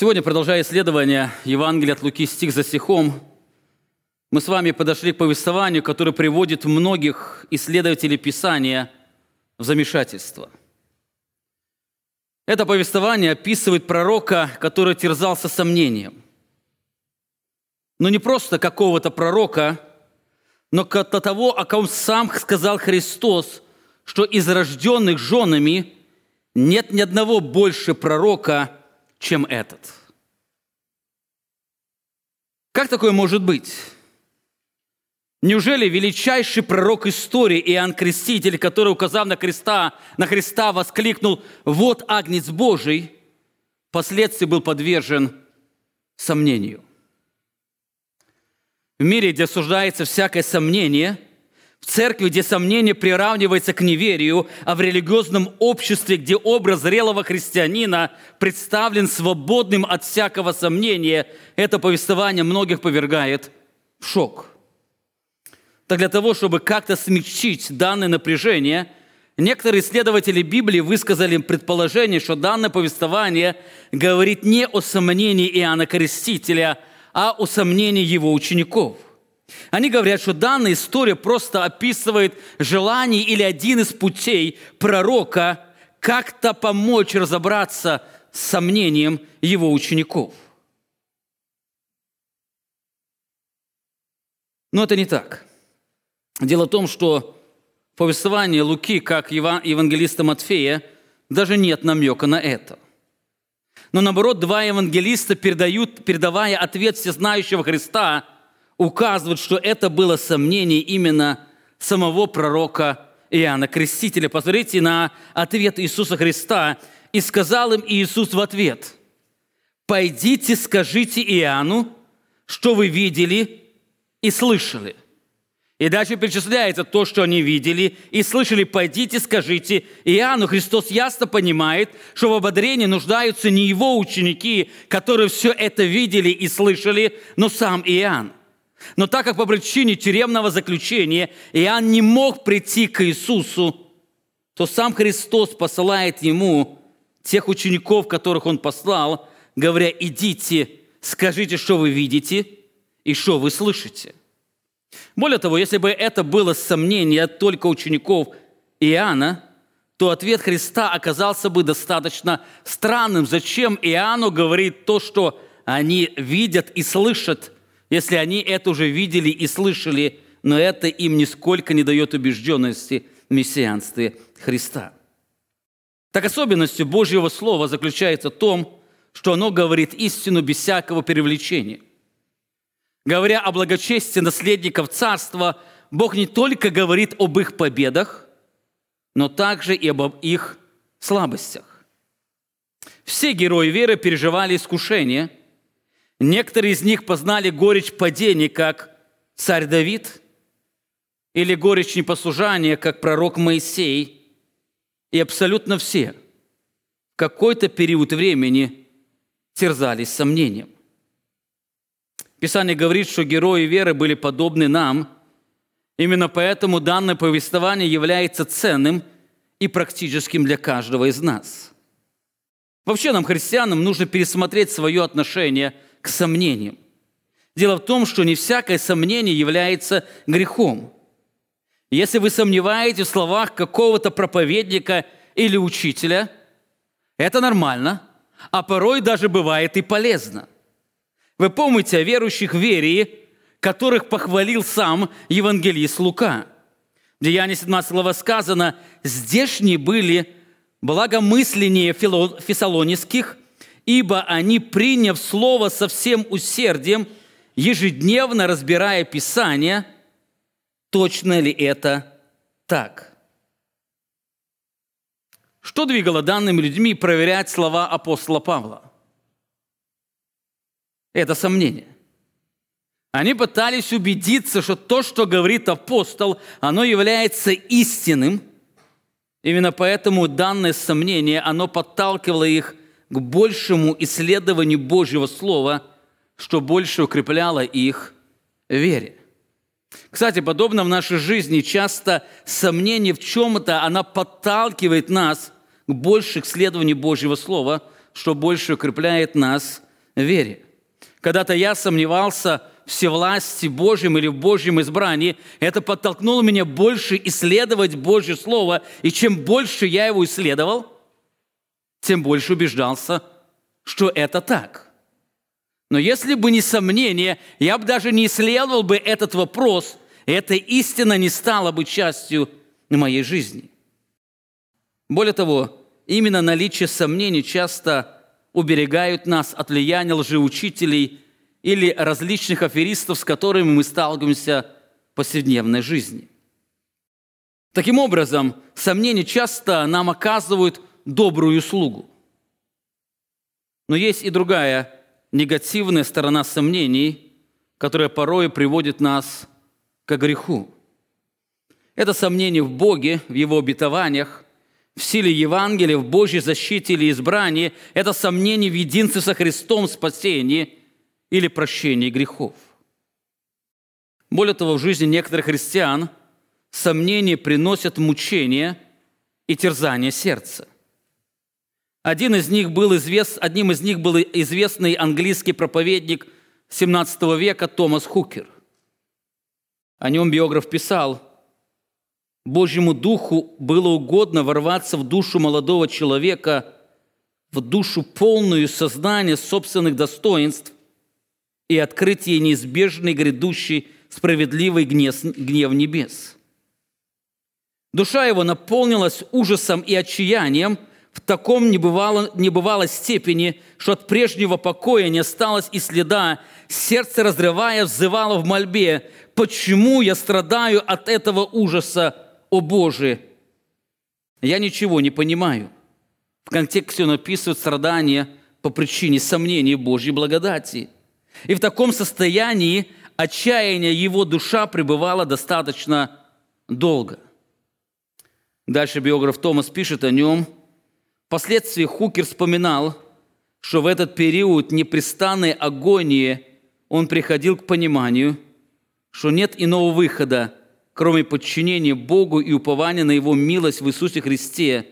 Сегодня, продолжая исследование Евангелия от Луки стих за стихом, мы с вами подошли к повествованию, которое приводит многих исследователей Писания в замешательство. Это повествование описывает пророка, который терзался сомнением. Но не просто какого-то пророка, но до того, о ком сам сказал Христос, что из рожденных женами нет ни одного больше пророка, чем этот. Как такое может быть? Неужели величайший пророк истории Иоанн Креститель, который, указав на Христа, на Христа, воскликнул «Вот Агнец Божий», впоследствии был подвержен сомнению? В мире, где осуждается всякое сомнение, в церкви, где сомнение приравнивается к неверию, а в религиозном обществе, где образ зрелого христианина представлен свободным от всякого сомнения, это повествование многих повергает в шок. Так для того, чтобы как-то смягчить данное напряжение, некоторые исследователи Библии высказали предположение, что данное повествование говорит не о сомнении Иоанна Крестителя – а о сомнении его учеников. Они говорят, что данная история просто описывает желание или один из путей пророка как-то помочь разобраться с сомнением его учеников. Но это не так. Дело в том, что в повествовании Луки, как евангелиста Матфея, даже нет намека на это – но наоборот, два евангелиста передают, передавая ответ всезнающего Христа, указывают, что это было сомнение именно самого пророка Иоанна Крестителя. Посмотрите на ответ Иисуса Христа. «И сказал им Иисус в ответ, «Пойдите, скажите Иоанну, что вы видели и слышали». И дальше перечисляется то, что они видели и слышали. Пойдите, скажите Иоанну. Христос ясно понимает, что в ободрении нуждаются не его ученики, которые все это видели и слышали, но сам Иоанн. Но так как по причине тюремного заключения Иоанн не мог прийти к Иисусу, то сам Христос посылает ему тех учеников, которых он послал, говоря, идите, скажите, что вы видите и что вы слышите. Более того, если бы это было сомнение только учеников Иоанна, то ответ Христа оказался бы достаточно странным. Зачем Иоанну говорит то, что они видят и слышат, если они это уже видели и слышали, но это им нисколько не дает убежденности в мессианстве Христа. Так особенностью Божьего Слова заключается в том, что оно говорит истину без всякого привлечения. Говоря о благочестии наследников царства, Бог не только говорит об их победах, но также и об их слабостях. Все герои веры переживали искушения. Некоторые из них познали горечь падения, как царь Давид, или горечь непослужания, как пророк Моисей. И абсолютно все в какой-то период времени терзались сомнением. Писание говорит, что герои веры были подобны нам. Именно поэтому данное повествование является ценным и практическим для каждого из нас. Вообще нам, христианам, нужно пересмотреть свое отношение к сомнениям. Дело в том, что не всякое сомнение является грехом. Если вы сомневаетесь в словах какого-то проповедника или учителя, это нормально, а порой даже бывает и полезно – вы помните о верующих в вере, которых похвалил сам евангелист Лука. В Деянии 17 глава сказано, «Здешние были благомысленнее фессалониских, ибо они, приняв слово со всем усердием, ежедневно разбирая Писание, точно ли это так?» Что двигало данными людьми проверять слова апостола Павла? это сомнение. Они пытались убедиться, что то, что говорит апостол, оно является истинным. Именно поэтому данное сомнение, оно подталкивало их к большему исследованию Божьего Слова, что больше укрепляло их вере. Кстати, подобно в нашей жизни, часто сомнение в чем-то, она подталкивает нас к большему исследованию Божьего Слова, что больше укрепляет нас вере. Когда-то я сомневался в всевласти Божьем или в Божьем избрании. Это подтолкнуло меня больше исследовать Божье Слово. И чем больше я его исследовал, тем больше убеждался, что это так. Но если бы не сомнение, я бы даже не исследовал бы этот вопрос, и эта истина не стала бы частью моей жизни. Более того, именно наличие сомнений часто уберегают нас от влияния лжеучителей или различных аферистов, с которыми мы сталкиваемся в повседневной жизни. Таким образом, сомнения часто нам оказывают добрую услугу. Но есть и другая негативная сторона сомнений, которая порой приводит нас к греху. Это сомнение в Боге, в Его обетованиях, в силе Евангелия, в Божьей защите или избрании. Это сомнение в единстве со Христом спасении или прощении грехов. Более того, в жизни некоторых христиан сомнения приносят мучения и терзание сердца. Один из них был извест, одним из них был известный английский проповедник XVII века Томас Хукер. О нем биограф писал, «Божьему Духу было угодно ворваться в душу молодого человека, в душу полную сознания собственных достоинств и открыть ей неизбежный грядущий справедливый гнев, гнев небес. Душа его наполнилась ужасом и отчаянием – в таком небывало, небывалой степени, что от прежнего покоя не осталось и следа. Сердце, разрывая, взывало в мольбе, «Почему я страдаю от этого ужаса, о Боже?» Я ничего не понимаю. В контексте он описывает страдания по причине сомнений Божьей благодати. И в таком состоянии отчаяния его душа пребывала достаточно долго. Дальше биограф Томас пишет о нем – Впоследствии Хукер вспоминал, что в этот период непрестанной агонии он приходил к пониманию, что нет иного выхода, кроме подчинения Богу и упования на Его милость в Иисусе Христе,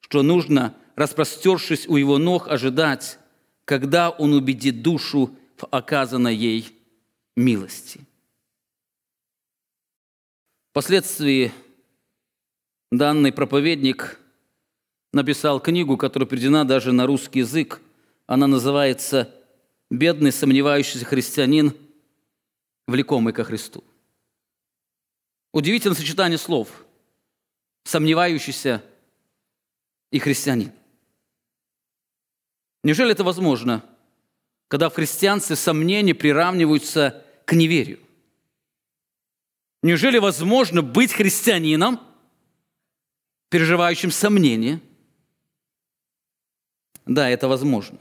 что нужно, распростершись у Его ног, ожидать, когда Он убедит душу в оказанной ей милости. Впоследствии данный проповедник – написал книгу, которая переведена даже на русский язык. Она называется «Бедный сомневающийся христианин, влекомый ко Христу». Удивительное сочетание слов «сомневающийся» и «христианин». Неужели это возможно, когда в христианстве сомнения приравниваются к неверию? Неужели возможно быть христианином, переживающим сомнения – да, это возможно.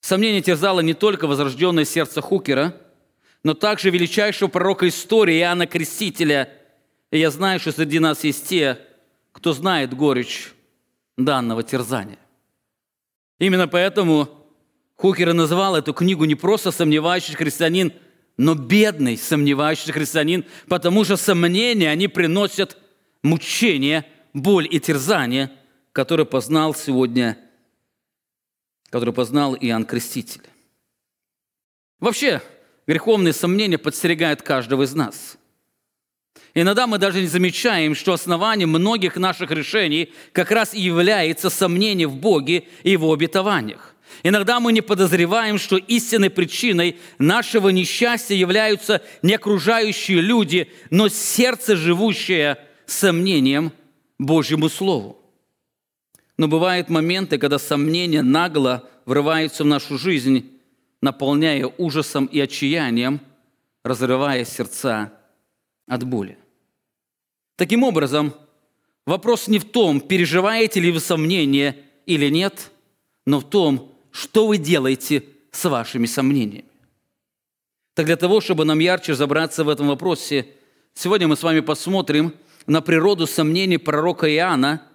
Сомнение терзало не только возрожденное сердце Хукера, но также величайшего пророка истории Иоанна Крестителя. И я знаю, что среди нас есть те, кто знает горечь данного терзания. Именно поэтому Хукер называл эту книгу не просто «Сомневающийся христианин», но «бедный сомневающийся христианин», потому что сомнения, они приносят мучение, боль и терзание, которые познал сегодня который познал Иоанн Креститель. Вообще, греховные сомнения подстерегают каждого из нас. Иногда мы даже не замечаем, что основанием многих наших решений как раз и является сомнение в Боге и Его обетованиях. Иногда мы не подозреваем, что истинной причиной нашего несчастья являются не окружающие люди, но сердце, живущее сомнением Божьему Слову. Но бывают моменты, когда сомнения нагло врываются в нашу жизнь, наполняя ужасом и отчаянием, разрывая сердца от боли. Таким образом, вопрос не в том, переживаете ли вы сомнения или нет, но в том, что вы делаете с вашими сомнениями. Так для того, чтобы нам ярче разобраться в этом вопросе, сегодня мы с вами посмотрим на природу сомнений пророка Иоанна –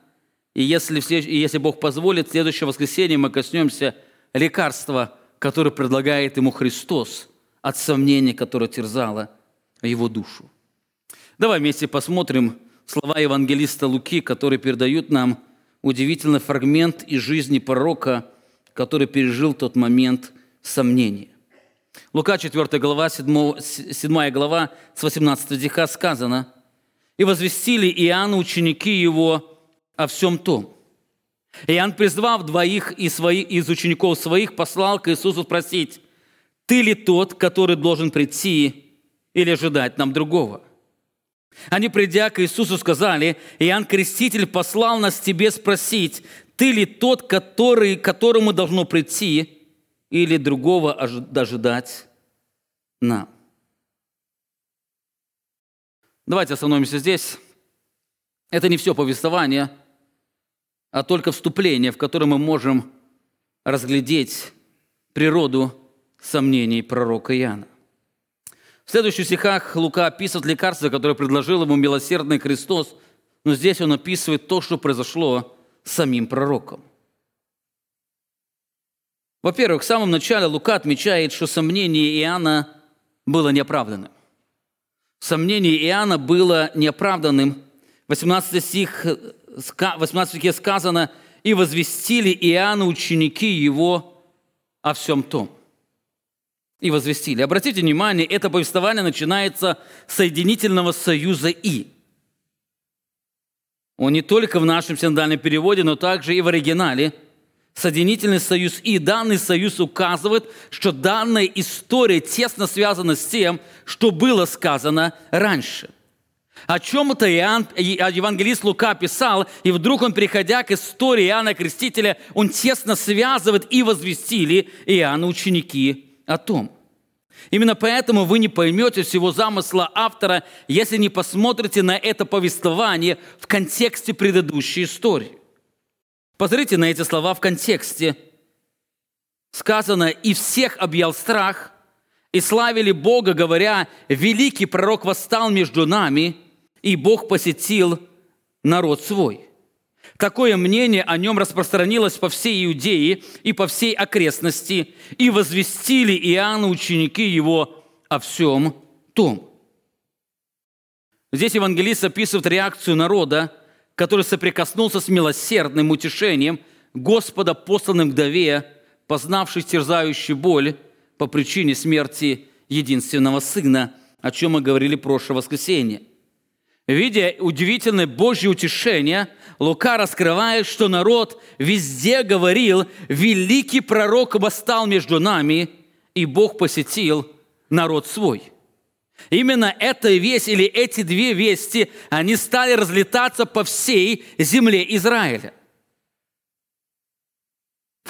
и если, и если Бог позволит, в следующее воскресенье мы коснемся лекарства, которое предлагает ему Христос от сомнений, которое терзало его душу. Давай вместе посмотрим слова евангелиста Луки, которые передают нам удивительный фрагмент из жизни пророка, который пережил тот момент сомнения. Лука 4 глава, 7, 7 глава, с 18 стиха сказано, «И возвестили Иоанну ученики его о всем том. Иоанн, призвав двоих из, своих, из учеников своих, послал к Иисусу спросить, «Ты ли тот, который должен прийти или ожидать нам другого?» Они, придя к Иисусу, сказали, «Иоанн Креститель послал нас тебе спросить, ты ли тот, который, которому должно прийти, или другого ожидать нам?» Давайте остановимся здесь. Это не все повествование, а только вступление, в котором мы можем разглядеть природу сомнений пророка Иоанна. В следующих стихах Лука описывает лекарство, которое предложил ему милосердный Христос, но здесь он описывает то, что произошло с самим пророком. Во-первых, в самом начале Лука отмечает, что сомнение Иоанна было неоправданным. Сомнение Иоанна было неоправданным. 18 стих, 18 стихе сказано, «И возвестили Иоанну ученики его о всем том» и возвестили. Обратите внимание, это повествование начинается с соединительного союза «и». Он не только в нашем синодальном переводе, но также и в оригинале. Соединительный союз «и». Данный союз указывает, что данная история тесно связана с тем, что было сказано раньше. О чем это Иоанн, евангелист Лука писал, и вдруг он, приходя к истории Иоанна Крестителя, он тесно связывает и возвестили Иоанна ученики о том. Именно поэтому вы не поймете всего замысла автора, если не посмотрите на это повествование в контексте предыдущей истории. Посмотрите на эти слова в контексте. Сказано, «И всех объял страх, и славили Бога, говоря, великий пророк восстал между нами, и Бог посетил народ свой». Такое мнение о нем распространилось по всей Иудее и по всей окрестности, и возвестили Иоанну ученики его о всем том. Здесь евангелист описывает реакцию народа, который соприкоснулся с милосердным утешением Господа, посланным вдове, познавший терзающую боль по причине смерти единственного сына, о чем мы говорили прошлое воскресенье – Видя удивительное Божье утешение, Лука раскрывает, что народ везде говорил, великий пророк восстал между нами, и Бог посетил народ свой. Именно эта весть или эти две вести, они стали разлетаться по всей земле Израиля.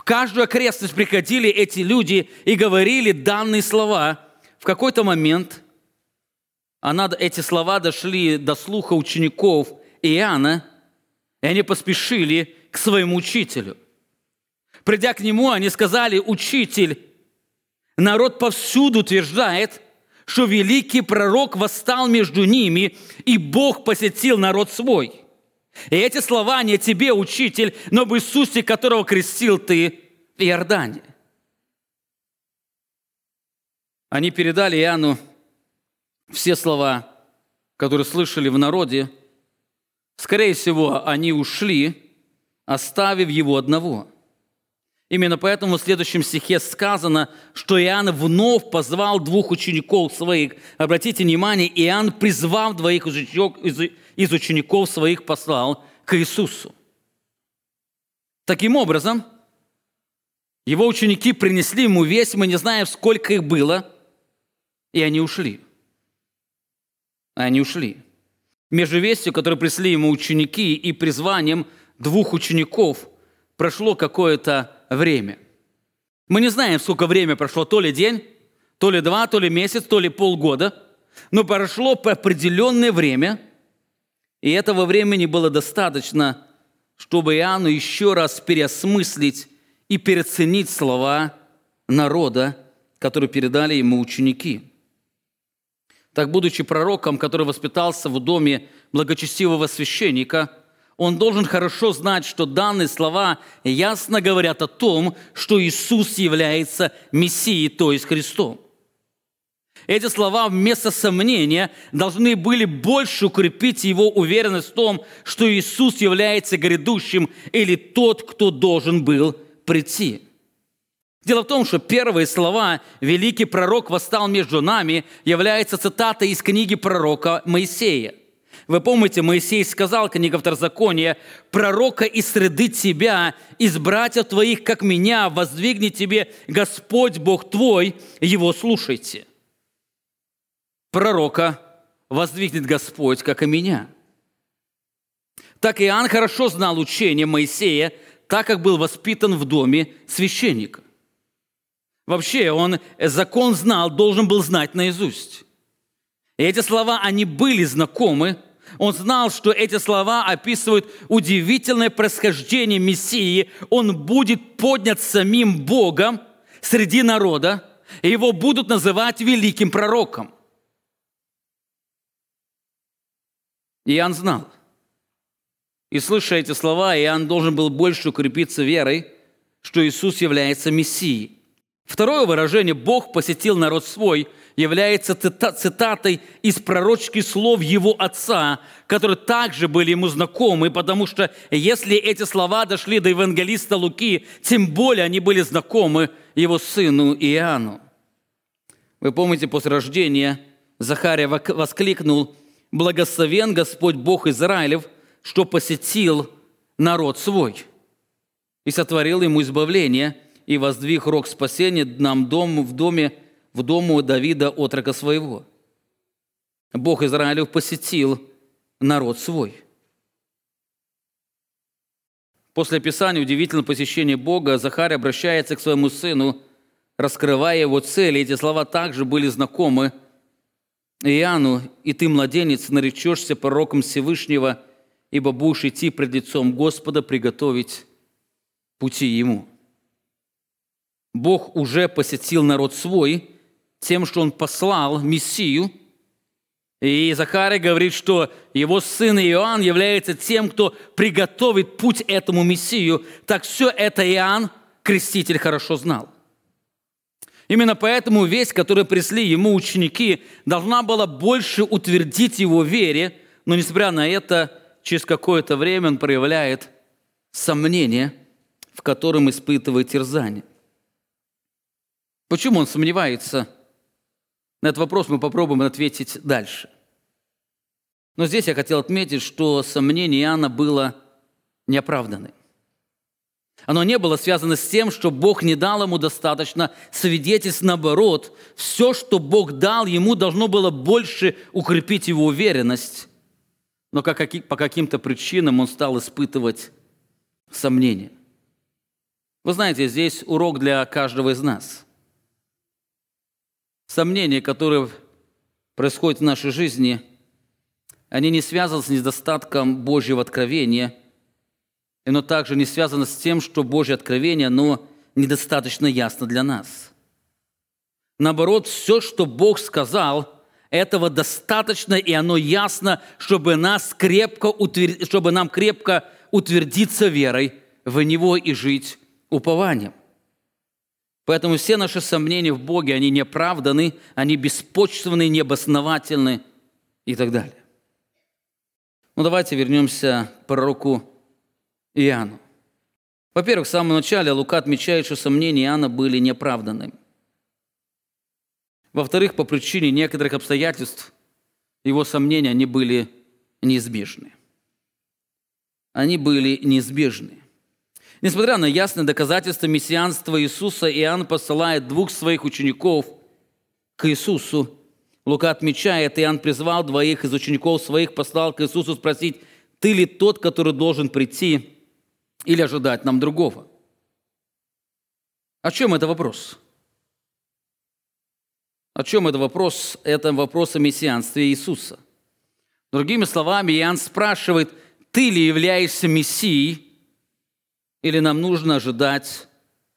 Каждую окрестность приходили эти люди и говорили данные слова. В какой-то момент она, эти слова дошли до слуха учеников Иоанна, и они поспешили к своему учителю. Придя к нему, они сказали, «Учитель, народ повсюду утверждает, что великий пророк восстал между ними, и Бог посетил народ свой». И эти слова не тебе, учитель, но в Иисусе, которого крестил ты в Иордане. Они передали Иоанну все слова, которые слышали в народе, скорее всего, они ушли, оставив его одного. Именно поэтому в следующем стихе сказано, что Иоанн вновь позвал двух учеников своих. Обратите внимание, Иоанн, призвав двоих из учеников своих, послал к Иисусу. Таким образом, его ученики принесли ему весть, мы не знаем, сколько их было, и они ушли – они ушли. Между вестью, которую прислали ему ученики, и призванием двух учеников прошло какое-то время. Мы не знаем, сколько время прошло, то ли день, то ли два, то ли месяц, то ли полгода, но прошло по определенное время, и этого времени было достаточно, чтобы Иоанну еще раз переосмыслить и переоценить слова народа, которые передали ему ученики – так, будучи пророком, который воспитался в доме благочестивого священника, он должен хорошо знать, что данные слова ясно говорят о том, что Иисус является Мессией, то есть Христом. Эти слова вместо сомнения должны были больше укрепить его уверенность в том, что Иисус является грядущим или тот, кто должен был прийти. Дело в том, что первые слова «великий пророк восстал между нами» являются цитатой из книги пророка Моисея. Вы помните, Моисей сказал, книга Второзакония, «Пророка из среды тебя, из братьев твоих, как меня, воздвигнет тебе Господь Бог твой, его слушайте». Пророка воздвигнет Господь, как и меня. Так Иоанн хорошо знал учение Моисея, так как был воспитан в доме священника. Вообще, он закон знал, должен был знать наизусть. И эти слова, они были знакомы. Он знал, что эти слова описывают удивительное происхождение Мессии. Он будет поднят самим Богом среди народа, и его будут называть великим пророком. Иоанн знал. И слыша эти слова, Иоанн должен был больше укрепиться верой, что Иисус является Мессией. Второе выражение «Бог посетил народ свой» является цитатой из пророческих слов его отца, которые также были ему знакомы, потому что если эти слова дошли до евангелиста Луки, тем более они были знакомы его сыну Иоанну. Вы помните, после рождения Захария воскликнул «Благословен Господь Бог Израилев, что посетил народ свой» и сотворил ему избавление – и воздвиг рог спасения нам дом, в доме, в дому Давида, отрока своего. Бог Израилев посетил народ свой. После описания удивительного посещения Бога Захарий обращается к своему сыну, раскрывая его цели. Эти слова также были знакомы Иоанну, «И ты, младенец, наречешься пророком Всевышнего, ибо будешь идти пред лицом Господа, приготовить пути Ему». Бог уже посетил народ свой тем, что Он послал Мессию. И Захарий говорит, что его сын Иоанн является тем, кто приготовит путь этому Мессию. Так все это Иоанн, креститель, хорошо знал. Именно поэтому весть, которую пришли ему ученики, должна была больше утвердить его вере, но несмотря на это, через какое-то время он проявляет сомнение, в котором испытывает терзание. Почему он сомневается? На этот вопрос мы попробуем ответить дальше. Но здесь я хотел отметить, что сомнение Иоанна было неоправданным. Оно не было связано с тем, что Бог не дал ему достаточно свидетельств. Наоборот, все, что Бог дал ему, должно было больше укрепить его уверенность. Но по каким-то причинам он стал испытывать сомнения. Вы знаете, здесь урок для каждого из нас – Сомнения, которые происходят в нашей жизни, они не связаны с недостатком Божьего откровения, но также не связаны с тем, что Божье откровение, оно недостаточно ясно для нас. Наоборот, все, что Бог сказал, этого достаточно, и оно ясно, чтобы, нас крепко утвер... чтобы нам крепко утвердиться верой в Него и жить упованием. Поэтому все наши сомнения в Боге, они неоправданы, они беспочвенны, необосновательны и так далее. Ну давайте вернемся к пророку Иоанну. Во-первых, в самом начале Лука отмечает, что сомнения Иоанна были неоправданными. Во-вторых, по причине некоторых обстоятельств его сомнения, они были неизбежны. Они были неизбежны. Несмотря на ясное доказательство мессианства Иисуса, Иоанн посылает двух своих учеников к Иисусу. Лука отмечает, Иоанн призвал двоих из учеников своих, послал к Иисусу спросить, «Ты ли тот, который должен прийти или ожидать нам другого?» О чем это вопрос? О чем это вопрос? Это вопрос о мессианстве Иисуса. Другими словами, Иоанн спрашивает, «Ты ли являешься Мессией?» Или нам нужно ожидать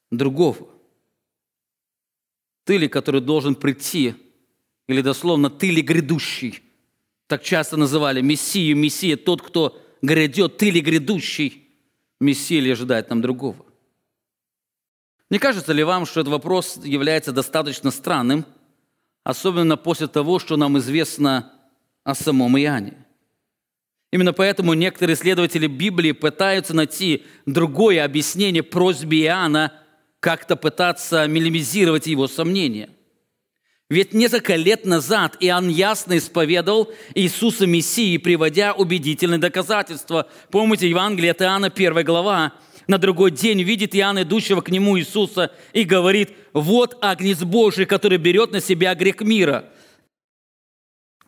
другого? Ты ли, который должен прийти, или дословно ты ли грядущий? Так часто называли Мессию, Мессия, тот, кто грядет, ты ли грядущий? Мессия ли ожидает нам другого? Не кажется ли вам, что этот вопрос является достаточно странным, особенно после того, что нам известно о самом Иоанне? Именно поэтому некоторые исследователи Библии пытаются найти другое объяснение просьбе Иоанна как-то пытаться минимизировать его сомнения. Ведь несколько лет назад Иоанн ясно исповедовал Иисуса Мессии, приводя убедительные доказательства. Помните, Евангелие от Иоанна, 1 глава. На другой день видит Иоанн, идущего к нему Иисуса, и говорит, «Вот Агнец Божий, который берет на себя грех мира».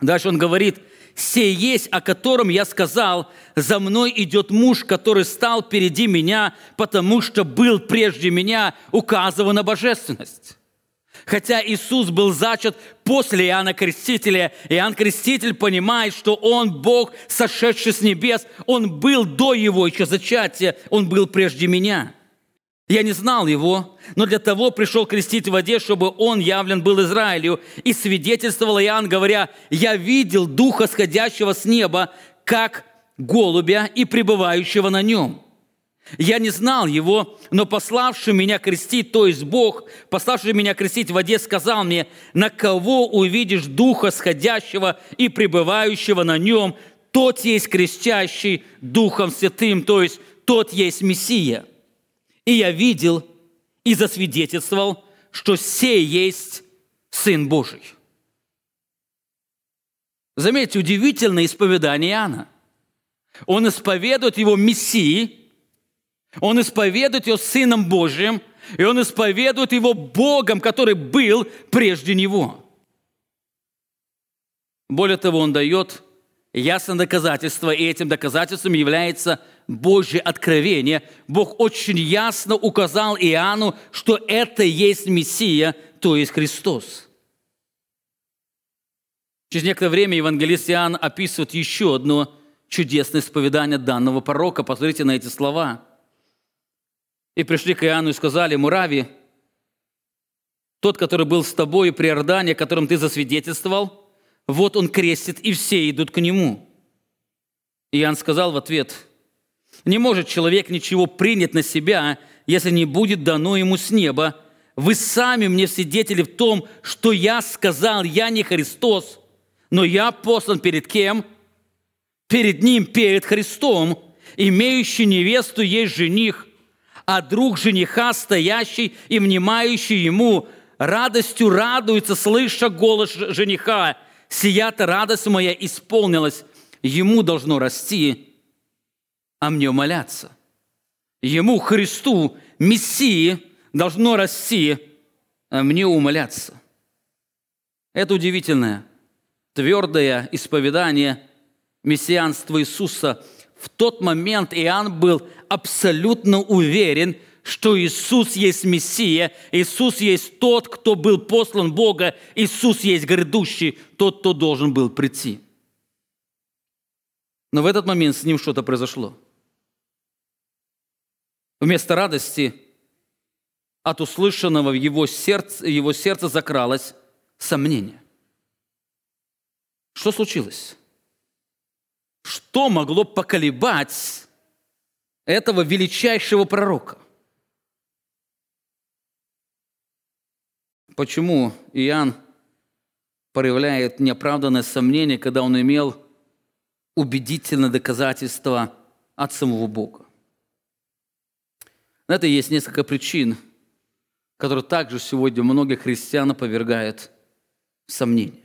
Дальше он говорит, «Сей есть, о котором я сказал, за мной идет муж, который стал впереди меня, потому что был прежде меня, указывая на божественность». Хотя Иисус был зачат после Иоанна Крестителя, Иоанн Креститель понимает, что Он Бог, сошедший с небес, Он был до Его еще зачатия, Он был прежде меня. Я не знал Его, но для того пришел крестить в воде, чтобы Он явлен был Израилю. И свидетельствовал Иоанн, говоря, «Я видел Духа, сходящего с неба, как голубя и пребывающего на нем». Я не знал его, но пославший меня крестить, то есть Бог, пославший меня крестить в воде, сказал мне, на кого увидишь Духа сходящего и пребывающего на нем, тот есть крестящий Духом Святым, то есть тот есть Мессия. И я видел и засвидетельствовал, что сей есть Сын Божий. Заметьте, удивительное исповедание Иоанна. Он исповедует его Мессии – он исповедует его Сыном Божьим, и он исповедует его Богом, который был прежде него. Более того, он дает ясное доказательство, и этим доказательством является Божье откровение. Бог очень ясно указал Иоанну, что это есть Мессия, то есть Христос. Через некоторое время евангелист Иоанн описывает еще одно чудесное исповедание данного пророка. Посмотрите на эти слова – и пришли к Иоанну и сказали, Мурави, тот, который был с тобой при Иордане, которым ты засвидетельствовал, вот он крестит, и все идут к нему. Иоанн сказал в ответ, не может человек ничего принять на себя, если не будет дано ему с неба. Вы сами мне свидетели в том, что я сказал, я не Христос, но я послан перед кем? Перед ним, перед Христом. Имеющий невесту есть жених, а друг жениха, стоящий и внимающий ему, радостью радуется, слыша голос жениха. Сия-то радость моя исполнилась, ему должно расти, а мне умоляться. Ему, Христу, Мессии, должно расти, а мне умоляться. Это удивительное, твердое исповедание мессианства Иисуса. В тот момент Иоанн был абсолютно уверен, что Иисус есть Мессия, Иисус есть тот, кто был послан Бога, Иисус есть грядущий, тот, кто должен был прийти. Но в этот момент с ним что-то произошло. Вместо радости от услышанного в его сердце, его сердце закралось сомнение. Что случилось? Что могло поколебать этого величайшего пророка. Почему Иоанн проявляет неоправданное сомнение, когда он имел убедительное доказательство от самого Бога? На это есть несколько причин, которые также сегодня многих христиан повергают в сомнение.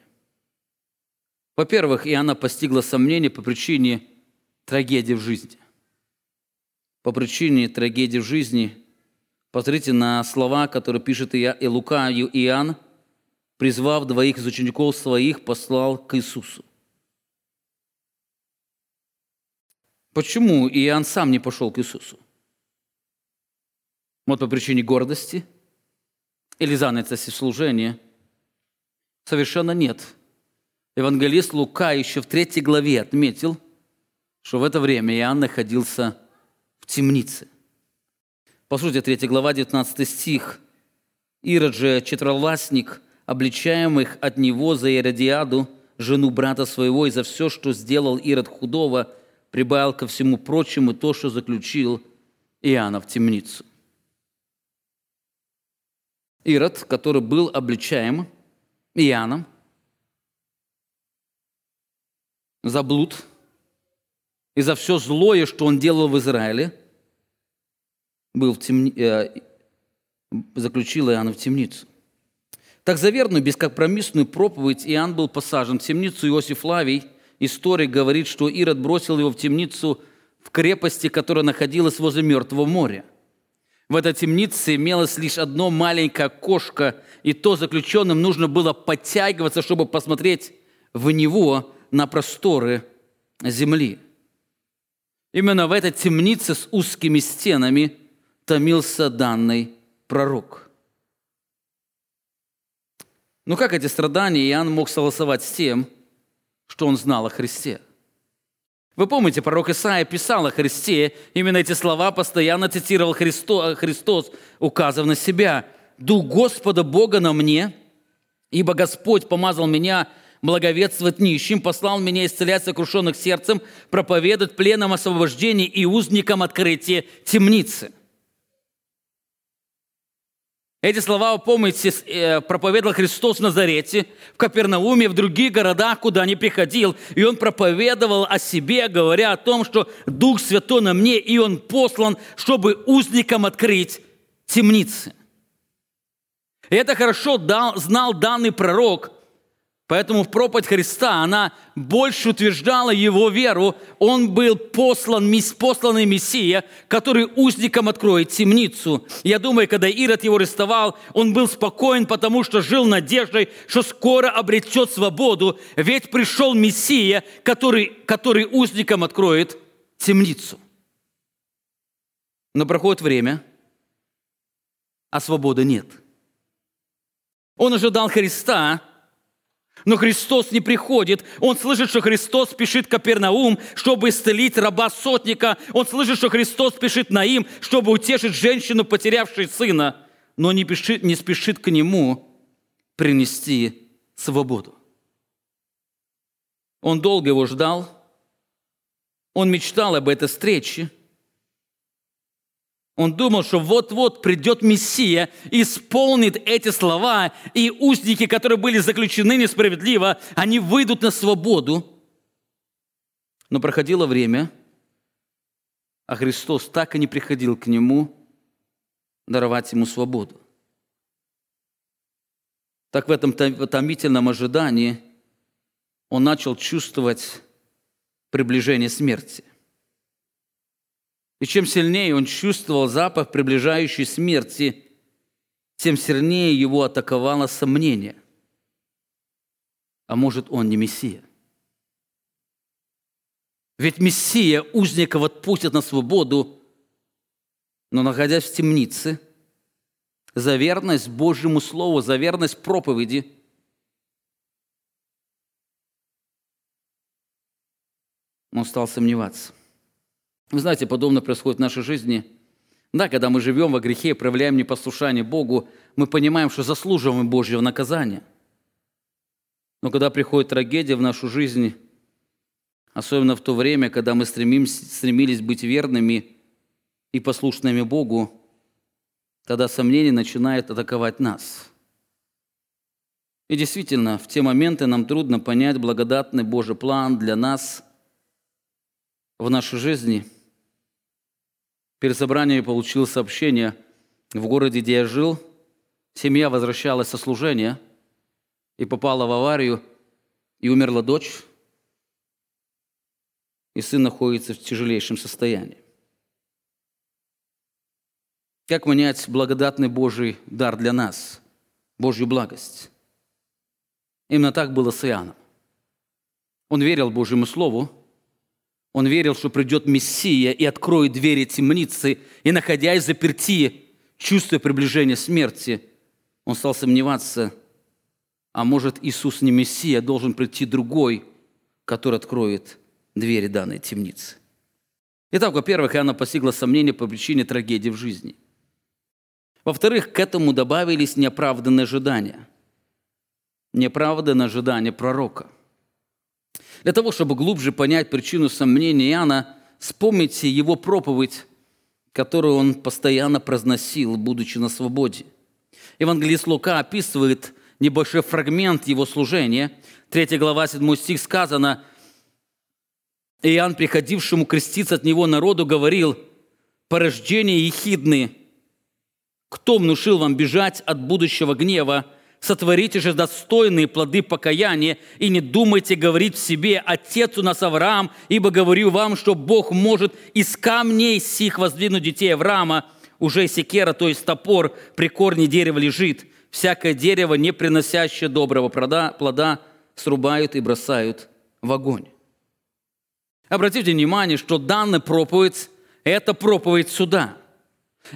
Во-первых, Иоанна постигла сомнение по причине трагедии в жизни по причине трагедии в жизни. Посмотрите на слова, которые пишет и Лука, и Иоанн, призвав двоих из учеников своих, послал к Иисусу. Почему Иоанн сам не пошел к Иисусу? Вот по причине гордости или занятости служения? Совершенно нет. Евангелист Лука еще в третьей главе отметил, что в это время Иоанн находился в темнице. Послушайте, 3 глава, 19 стих. «Ирод же, четровластник, обличаемых от него за Иродиаду, жену брата своего, и за все, что сделал Ирод худого, прибавил ко всему прочему то, что заключил Иоанна в темницу». Ирод, который был обличаем Иоанном за блуд – и за все злое, что он делал в Израиле, был в темни... Э, заключил Иоанна в темницу. Так за верную, бескомпромиссную проповедь Иоанн был посажен в темницу. Иосиф Лавий, историк, говорит, что Ирод бросил его в темницу в крепости, которая находилась возле Мертвого моря. В этой темнице имелось лишь одно маленькое окошко, и то заключенным нужно было подтягиваться, чтобы посмотреть в него на просторы земли. Именно в этой темнице с узкими стенами томился данный пророк. Но как эти страдания Иоанн мог согласовать с тем, что он знал о Христе? Вы помните, пророк Исаия писал о Христе, именно эти слова постоянно цитировал Христос, Христос указывая на себя. «Дух Господа Бога на мне, ибо Господь помазал меня благовествовать нищим, послал меня исцелять сокрушенных сердцем, проповедовать пленам освобождение и узникам открытие темницы». Эти слова, помните, э, проповедовал Христос в Назарете, в Капернауме, в других городах, куда не приходил. И Он проповедовал о себе, говоря о том, что Дух Святой на мне, и Он послан, чтобы узникам открыть темницы. И это хорошо дал, знал данный пророк, Поэтому в проповедь Христа она больше утверждала его веру. Он был послан, посланный Мессия, который узникам откроет темницу. Я думаю, когда Ирод его арестовал, он был спокоен, потому что жил надеждой, что скоро обретет свободу. Ведь пришел Мессия, который, который узникам откроет темницу. Но проходит время, а свободы нет. Он ожидал Христа, но Христос не приходит. Он слышит, что Христос спешит Капернаум, чтобы исцелить раба сотника. Он слышит, что Христос спешит Наим, чтобы утешить женщину, потерявшую сына. Но не, спешит, не спешит к нему принести свободу. Он долго его ждал. Он мечтал об этой встрече. Он думал, что вот-вот придет Мессия, исполнит эти слова, и узники, которые были заключены несправедливо, они выйдут на свободу. Но проходило время, а Христос так и не приходил к нему даровать ему свободу. Так в этом томительном ожидании он начал чувствовать приближение смерти – и чем сильнее он чувствовал запах приближающей смерти, тем сильнее его атаковало сомнение. А может, он не Мессия? Ведь Мессия узников отпустит на свободу, но находясь в темнице, за верность Божьему Слову, за верность проповеди, он стал сомневаться – вы знаете, подобно происходит в нашей жизни. Да, когда мы живем во грехе и проявляем непослушание Богу, мы понимаем, что заслуживаем Божьего наказания. Но когда приходит трагедия в нашу жизнь, особенно в то время, когда мы стремимся, стремились быть верными и послушными Богу, тогда сомнение начинает атаковать нас. И действительно, в те моменты нам трудно понять благодатный Божий план для нас в нашей жизни – Перед собранием я получил сообщение. В городе, где я жил, семья возвращалась со служения и попала в аварию, и умерла дочь, и сын находится в тяжелейшем состоянии. Как понять благодатный Божий дар для нас, Божью благость? Именно так было с Иоанном. Он верил Божьему Слову, он верил, что придет Мессия и откроет двери темницы, и, находясь заперти, чувствуя приближение смерти, он стал сомневаться, а может Иисус не Мессия, а должен прийти другой, который откроет двери данной темницы. Итак, во-первых, Иоанна постигла сомнение по причине трагедии в жизни. Во-вторых, к этому добавились неоправданные ожидания. Неоправданные ожидания пророка. Для того, чтобы глубже понять причину сомнения Иоанна, вспомните его проповедь, которую он постоянно произносил, будучи на свободе. Евангелист Лука описывает небольшой фрагмент его служения. 3 глава, 7 стих сказано, Иоанн, приходившему креститься от него народу, говорил, «Порождение ехидны, Кто внушил вам бежать от будущего гнева? Сотворите же достойные плоды покаяния и не думайте говорить в себе, «Отец у нас Авраам, ибо говорю вам, что Бог может из камней сих воздвинуть детей Авраама, уже секера, то есть топор, при корне дерева лежит. Всякое дерево, не приносящее доброго плода, срубают и бросают в огонь». Обратите внимание, что данная проповедь – это проповедь суда –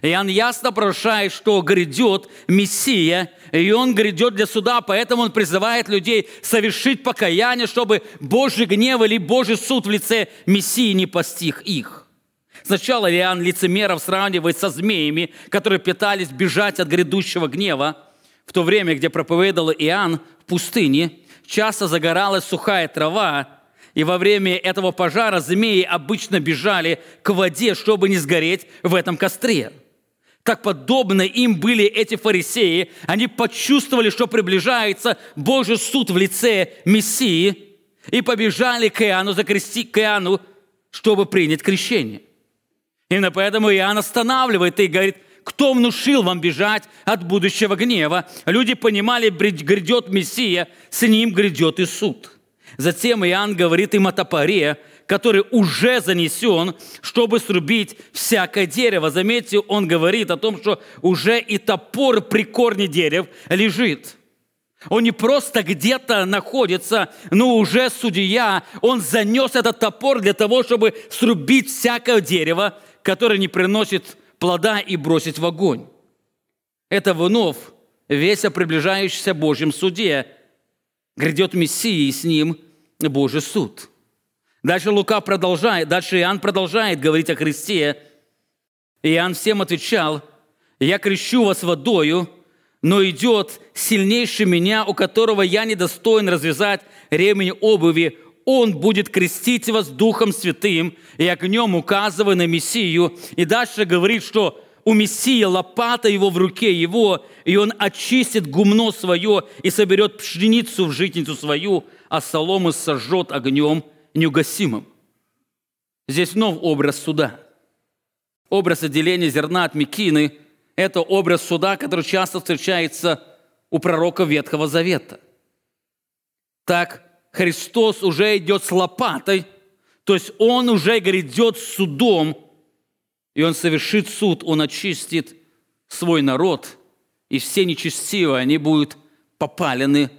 Иоанн ясно прошает, что грядет Мессия, и Он грядет для суда, поэтому Он призывает людей совершить покаяние, чтобы Божий гнев или Божий суд в лице Мессии не постиг их. Сначала Иоанн лицемеров сравнивает со змеями, которые пытались бежать от грядущего гнева, в то время, где проповедовал Иоанн в пустыне, часто загоралась сухая трава, и во время этого пожара змеи обычно бежали к воде, чтобы не сгореть в этом костре. Так подобно им были эти фарисеи. Они почувствовали, что приближается Божий суд в лице Мессии, и побежали к Иоанну, закрести к Иоанну, чтобы принять крещение. Именно поэтому Иоанн останавливает и говорит, кто внушил вам бежать от будущего гнева? Люди понимали, грядет Мессия, с ним грядет и суд. Затем Иоанн говорит им о топоре, который уже занесен, чтобы срубить всякое дерево. Заметьте, он говорит о том, что уже и топор при корне дерев лежит. Он не просто где-то находится, но уже судья, он занес этот топор для того, чтобы срубить всякое дерево, которое не приносит плода и бросить в огонь. Это вновь весь о приближающемся Божьем суде. Грядет Мессия, и с ним – Божий суд. Дальше Лука продолжает, дальше Иоанн продолжает говорить о Христе. Иоанн всем отвечал, «Я крещу вас водою, но идет сильнейший меня, у которого я недостоин развязать ремень обуви. Он будет крестить вас Духом Святым и огнем, указывая на Мессию». И дальше говорит, что у Мессии лопата его в руке его, и он очистит гумно свое и соберет пшеницу в житницу свою, а солому сожжет огнем неугасимым. Здесь вновь образ суда. Образ отделения зерна от мекины – это образ суда, который часто встречается у пророка Ветхого Завета. Так Христос уже идет с лопатой, то есть Он уже грядет судом, и Он совершит суд, Он очистит свой народ, и все нечестивые, они будут попалены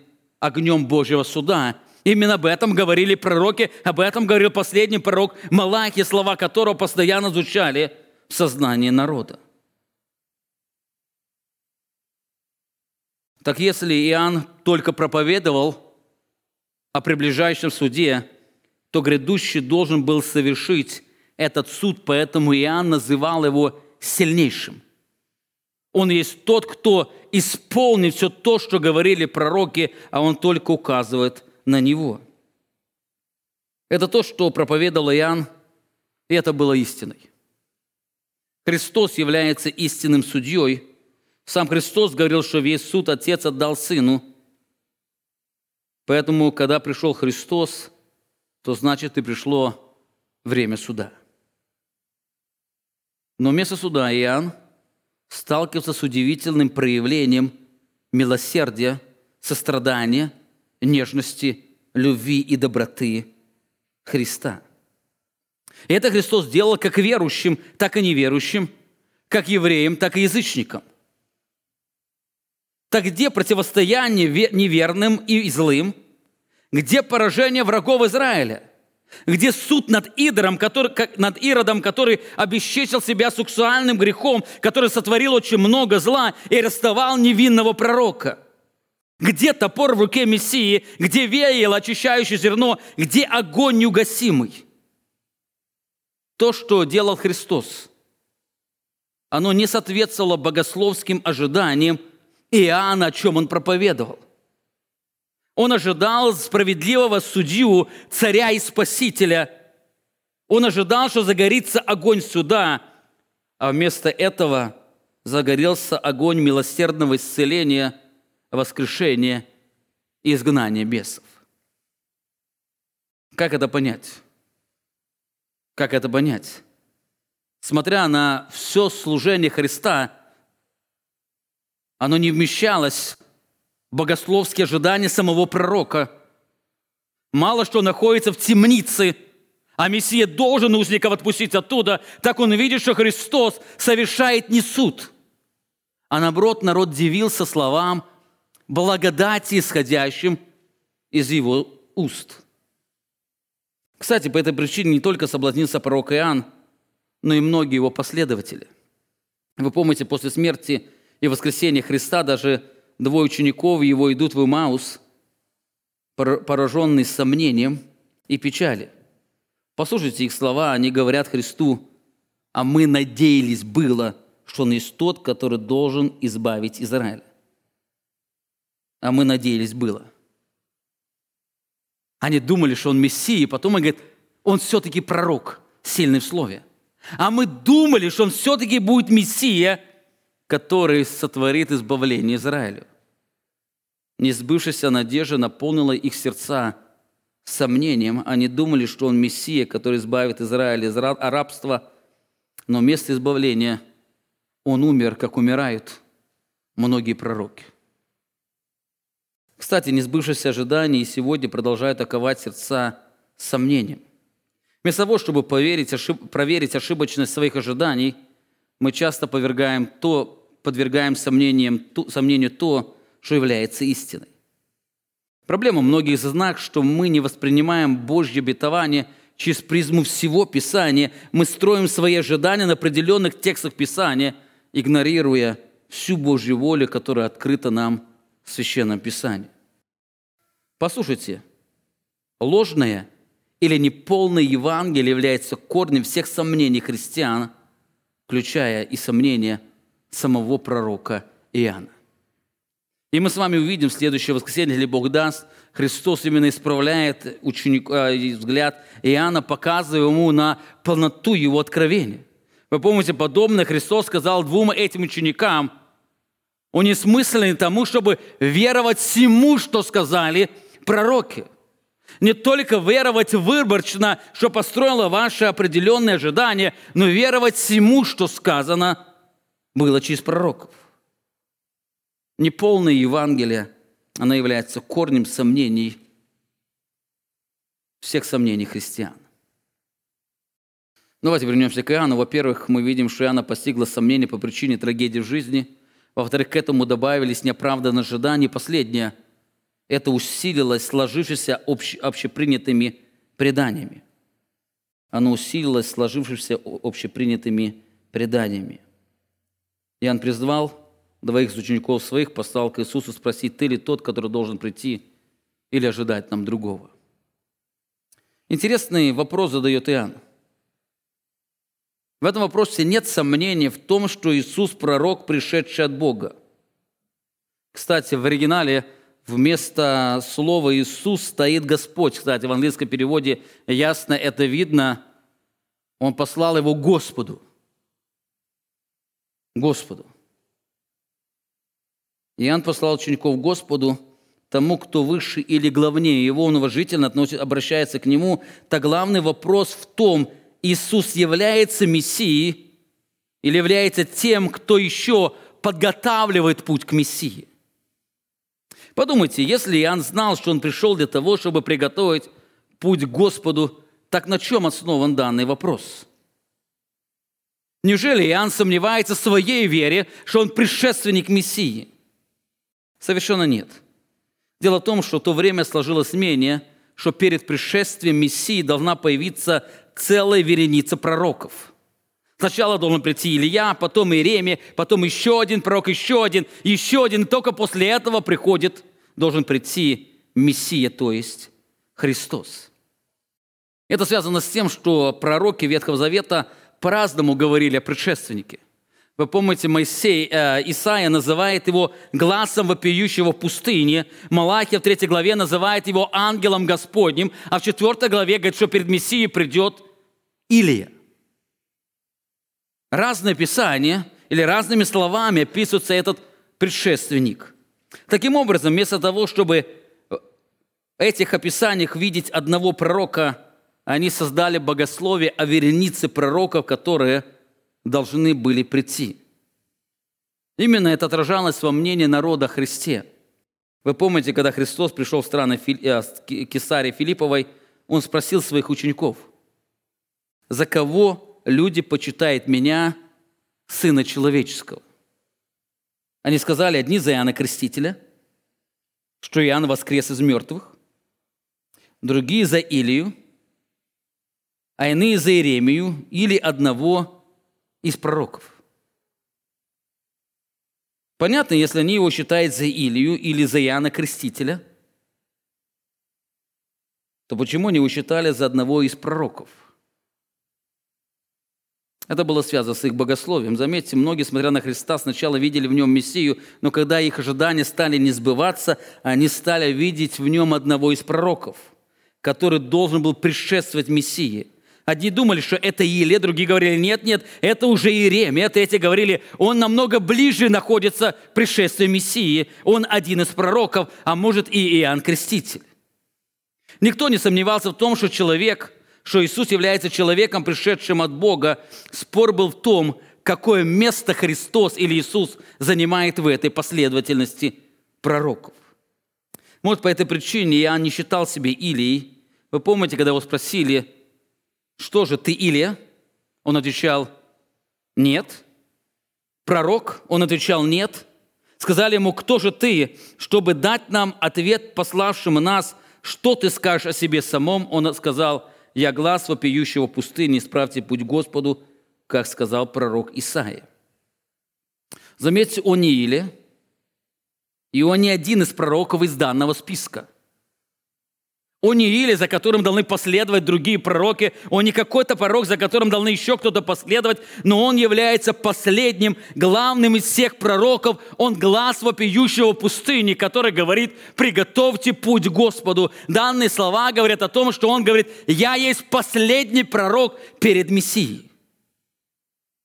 огнем Божьего суда. Именно об этом говорили пророки, об этом говорил последний пророк Малахи, слова которого постоянно звучали в сознании народа. Так если Иоанн только проповедовал о приближающем суде, то грядущий должен был совершить этот суд, поэтому Иоанн называл его сильнейшим – он есть тот, кто исполнит все то, что говорили пророки, а он только указывает на него. Это то, что проповедовал Иоанн, и это было истиной. Христос является истинным судьей. Сам Христос говорил, что весь суд Отец отдал Сыну. Поэтому, когда пришел Христос, то значит и пришло время суда. Но вместо суда Иоанн сталкивался с удивительным проявлением милосердия, сострадания, нежности, любви и доброты Христа. И это Христос сделал как верующим, так и неверующим, как евреям, так и язычникам. Так где противостояние неверным и злым? Где поражение врагов Израиля? Где суд над Идором, который, над Иродом, который обесчестил себя сексуальным грехом, который сотворил очень много зла и арестовал невинного пророка. Где топор в руке Мессии, где веяло очищающее зерно, где огонь неугасимый. То, что делал Христос, оно не соответствовало богословским ожиданиям Иоанна, о чем он проповедовал – он ожидал справедливого судью, царя и спасителя. Он ожидал, что загорится огонь суда, а вместо этого загорелся огонь милосердного исцеления, воскрешения и изгнания бесов. Как это понять? Как это понять? Смотря на все служение Христа, оно не вмещалось богословские ожидания самого пророка. Мало что находится в темнице, а Мессия должен узников отпустить оттуда, так он видит, что Христос совершает не суд, а наоборот народ дивился словам благодати, исходящим из его уст. Кстати, по этой причине не только соблазнился пророк Иоанн, но и многие его последователи. Вы помните, после смерти и воскресения Христа даже двое учеников его идут в Имаус, пораженные сомнением и печали. Послушайте их слова, они говорят Христу, а мы надеялись было, что он есть тот, который должен избавить Израиль. А мы надеялись было. Они думали, что он Мессия, и потом он говорит, он все-таки пророк, сильный в слове. А мы думали, что он все-таки будет Мессия, который сотворит избавление Израилю. Несбывшаяся надежда наполнила их сердца сомнением. Они думали, что он Мессия, который избавит Израиль из рабства, но вместо избавления он умер, как умирают многие пророки. Кстати, несбывшееся ожидание и сегодня продолжают оковать сердца сомнением. Вместо того, чтобы поверить, ошиб, проверить ошибочность своих ожиданий, мы часто подвергаем, то, подвергаем сомнениям, то, сомнению то, что является истиной. Проблема многих из нас, что мы не воспринимаем Божье обетование через призму всего Писания. Мы строим свои ожидания на определенных текстах Писания, игнорируя всю Божью волю, которая открыта нам в Священном Писании. Послушайте, ложное – или неполное Евангелие является корнем всех сомнений христиан, включая и сомнения самого пророка Иоанна. И мы с вами увидим в следующее воскресенье, если Бог даст, Христос именно исправляет ученик, э, взгляд Иоанна, показывая ему на полноту его откровения. Вы помните, подобно Христос сказал двум этим ученикам, он не тому, чтобы веровать всему, что сказали пророки – не только веровать выборочно, что построило ваши определенные ожидания, но веровать всему, что сказано было через пророков. Неполное Евангелие, оно является корнем сомнений, всех сомнений христиан. Давайте вернемся к Иоанну. Во-первых, мы видим, что Иоанна постигла сомнение по причине трагедии в жизни. Во-вторых, к этому добавились неоправданные ожидания. Последнее – это усилилось сложившимися общ, общепринятыми преданиями. Оно усилилось сложившимися общепринятыми преданиями. Иоанн призвал двоих из учеников своих, послал к Иисусу спросить, ты ли тот, который должен прийти, или ожидать нам другого. Интересный вопрос задает Иоанн. В этом вопросе нет сомнения в том, что Иисус – пророк, пришедший от Бога. Кстати, в оригинале – вместо слова «Иисус» стоит Господь. Кстати, в английском переводе ясно это видно. Он послал его Господу. Господу. Иоанн послал учеников Господу, тому, кто выше или главнее его, он уважительно относит, обращается к нему. Так главный вопрос в том, Иисус является Мессией или является тем, кто еще подготавливает путь к Мессии. Подумайте, если Иоанн знал, что он пришел для того, чтобы приготовить путь к Господу, так на чем основан данный вопрос? Неужели Иоанн сомневается в своей вере, что он предшественник Мессии? Совершенно нет. Дело в том, что в то время сложилось мнение, что перед пришествием Мессии должна появиться целая вереница пророков. Сначала должен прийти Илья, потом Иеремия, потом еще один пророк, еще один, еще один. И только после этого приходит должен прийти Мессия, то есть Христос. Это связано с тем, что пророки Ветхого Завета по-разному говорили о предшественнике. Вы помните, Моисей, э, Исаия называет его глазом вопиющего в пустыне. Малахия в третьей главе называет его ангелом Господним, а в четвертой главе говорит, что перед Мессией придет Илия. Разные писания или разными словами описывается этот предшественник – Таким образом, вместо того, чтобы в этих описаниях видеть одного пророка, они создали богословие о веренице пророков, которые должны были прийти. Именно это отражалось во мнении народа о Христе. Вы помните, когда Христос пришел в страны э, Кесарии Филипповой, Он спросил своих учеников, «За кого люди почитают меня, Сына Человеческого?» Они сказали, одни за Иоанна Крестителя, что Иоанн воскрес из мертвых, другие за Илию, а иные за Иеремию или одного из пророков. Понятно, если они его считают за Илию или за Иоанна Крестителя, то почему они его считали за одного из пророков? Это было связано с их богословием. Заметьте, многие, смотря на Христа, сначала видели в нем Мессию, но когда их ожидания стали не сбываться, они стали видеть в нем одного из пророков, который должен был предшествовать Мессии. Одни думали, что это Илия, другие говорили, нет, нет, это уже Иеремия. Эти говорили, он намного ближе находится к пришествию Мессии. Он один из пророков, а может и Иоанн Креститель. Никто не сомневался в том, что человек – что Иисус является человеком, пришедшим от Бога. Спор был в том, какое место Христос или Иисус занимает в этой последовательности пророков. Может, по этой причине Иоанн не считал себе Илией. Вы помните, когда его спросили, что же, ты Илия? Он отвечал, нет. Пророк? Он отвечал, нет. Сказали ему, кто же ты, чтобы дать нам ответ пославшим нас, что ты скажешь о себе самом? Он сказал, я глаз вопиющего пустыни, исправьте путь Господу, как сказал пророк Исаия. Заметьте, он не Илия, и он не один из пророков из данного списка – он не Или, за которым должны последовать другие пророки. Он не какой-то пророк, за которым должны еще кто-то последовать. Но он является последним, главным из всех пророков. Он глаз вопиющего пустыни, который говорит, приготовьте путь Господу. Данные слова говорят о том, что он говорит, я есть последний пророк перед Мессией.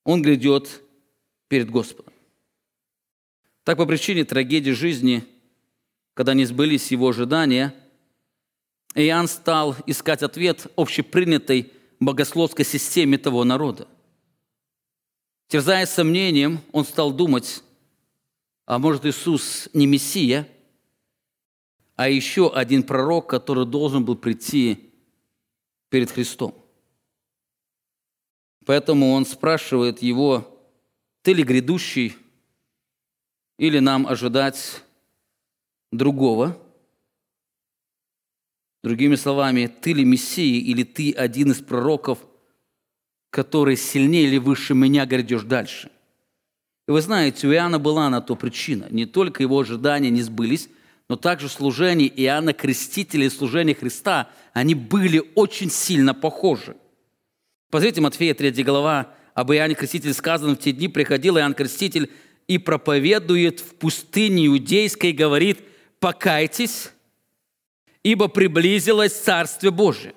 Он грядет перед Господом. Так по причине трагедии жизни, когда не сбылись его ожидания – Иоанн стал искать ответ общепринятой богословской системе того народа. Терзаясь сомнением, он стал думать, а может Иисус не Мессия, а еще один пророк, который должен был прийти перед Христом. Поэтому он спрашивает его, ты ли грядущий, или нам ожидать другого – Другими словами, ты ли Мессия или ты один из пророков, который сильнее или выше меня грядешь дальше? И вы знаете, у Иоанна была на то причина. Не только его ожидания не сбылись, но также служение Иоанна Крестителя и служение Христа, они были очень сильно похожи. Посмотрите, Матфея 3 глава, об Иоанне Крестителе сказано, в те дни приходил Иоанн Креститель и проповедует в пустыне иудейской, говорит, покайтесь, ибо приблизилось Царствие Божие.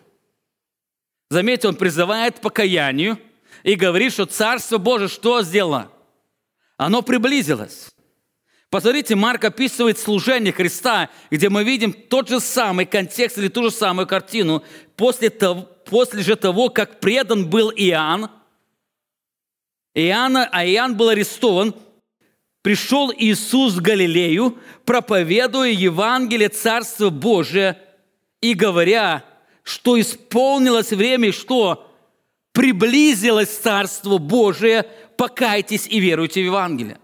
Заметьте, он призывает к покаянию и говорит, что Царство Божие что сделало? Оно приблизилось. Посмотрите, Марк описывает служение Христа, где мы видим тот же самый контекст или ту же самую картину. После, того, после же того, как предан был Иоанн, Иоанна, а Иоанн был арестован, пришел Иисус в Галилею, проповедуя Евангелие Царства Божия и говоря, что исполнилось время, что приблизилось Царство Божие, покайтесь и веруйте в Евангелие.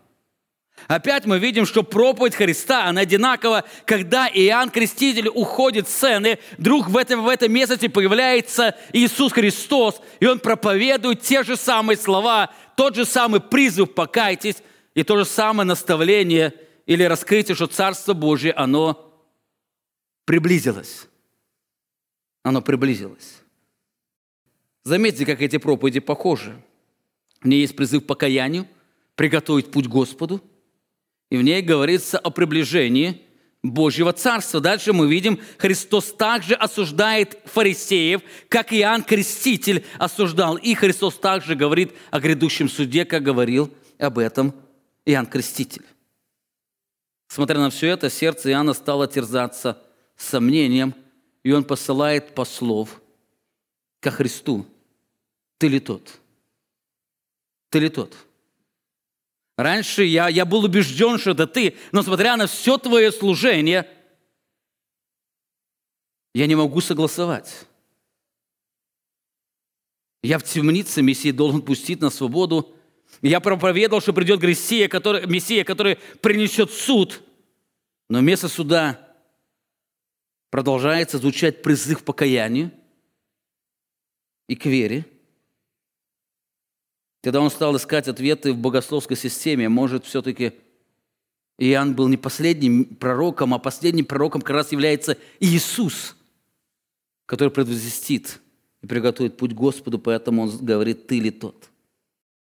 Опять мы видим, что проповедь Христа, она одинакова, когда Иоанн Креститель уходит с сцены, вдруг в этом, в этом месяце появляется Иисус Христос, и Он проповедует те же самые слова, тот же самый призыв «покайтесь», и то же самое наставление или раскрытие, что Царство Божье, оно приблизилось. Оно приблизилось. Заметьте, как эти проповеди похожи. В ней есть призыв к покаянию, приготовить путь Господу, и в ней говорится о приближении Божьего Царства. Дальше мы видим, Христос также осуждает фарисеев, как Иоанн Креститель осуждал. И Христос также говорит о грядущем суде, как говорил об этом Иоанн Креститель. Смотря на все это, сердце Иоанна стало терзаться сомнением, и он посылает послов ко Христу. Ты ли тот? Ты ли тот? Раньше я, я был убежден, что это ты, но смотря на все твое служение, я не могу согласовать. Я в темнице, Мессия должен пустить на свободу. Я проповедовал, что придет Мессия, который, Мессия, который принесет суд. Но вместо суда продолжается звучать призыв к покаянию и к вере. Когда он стал искать ответы в богословской системе, может, все-таки Иоанн был не последним пророком, а последним пророком как раз является Иисус, который предвозвестит и приготовит путь Господу, поэтому он говорит «ты ли тот».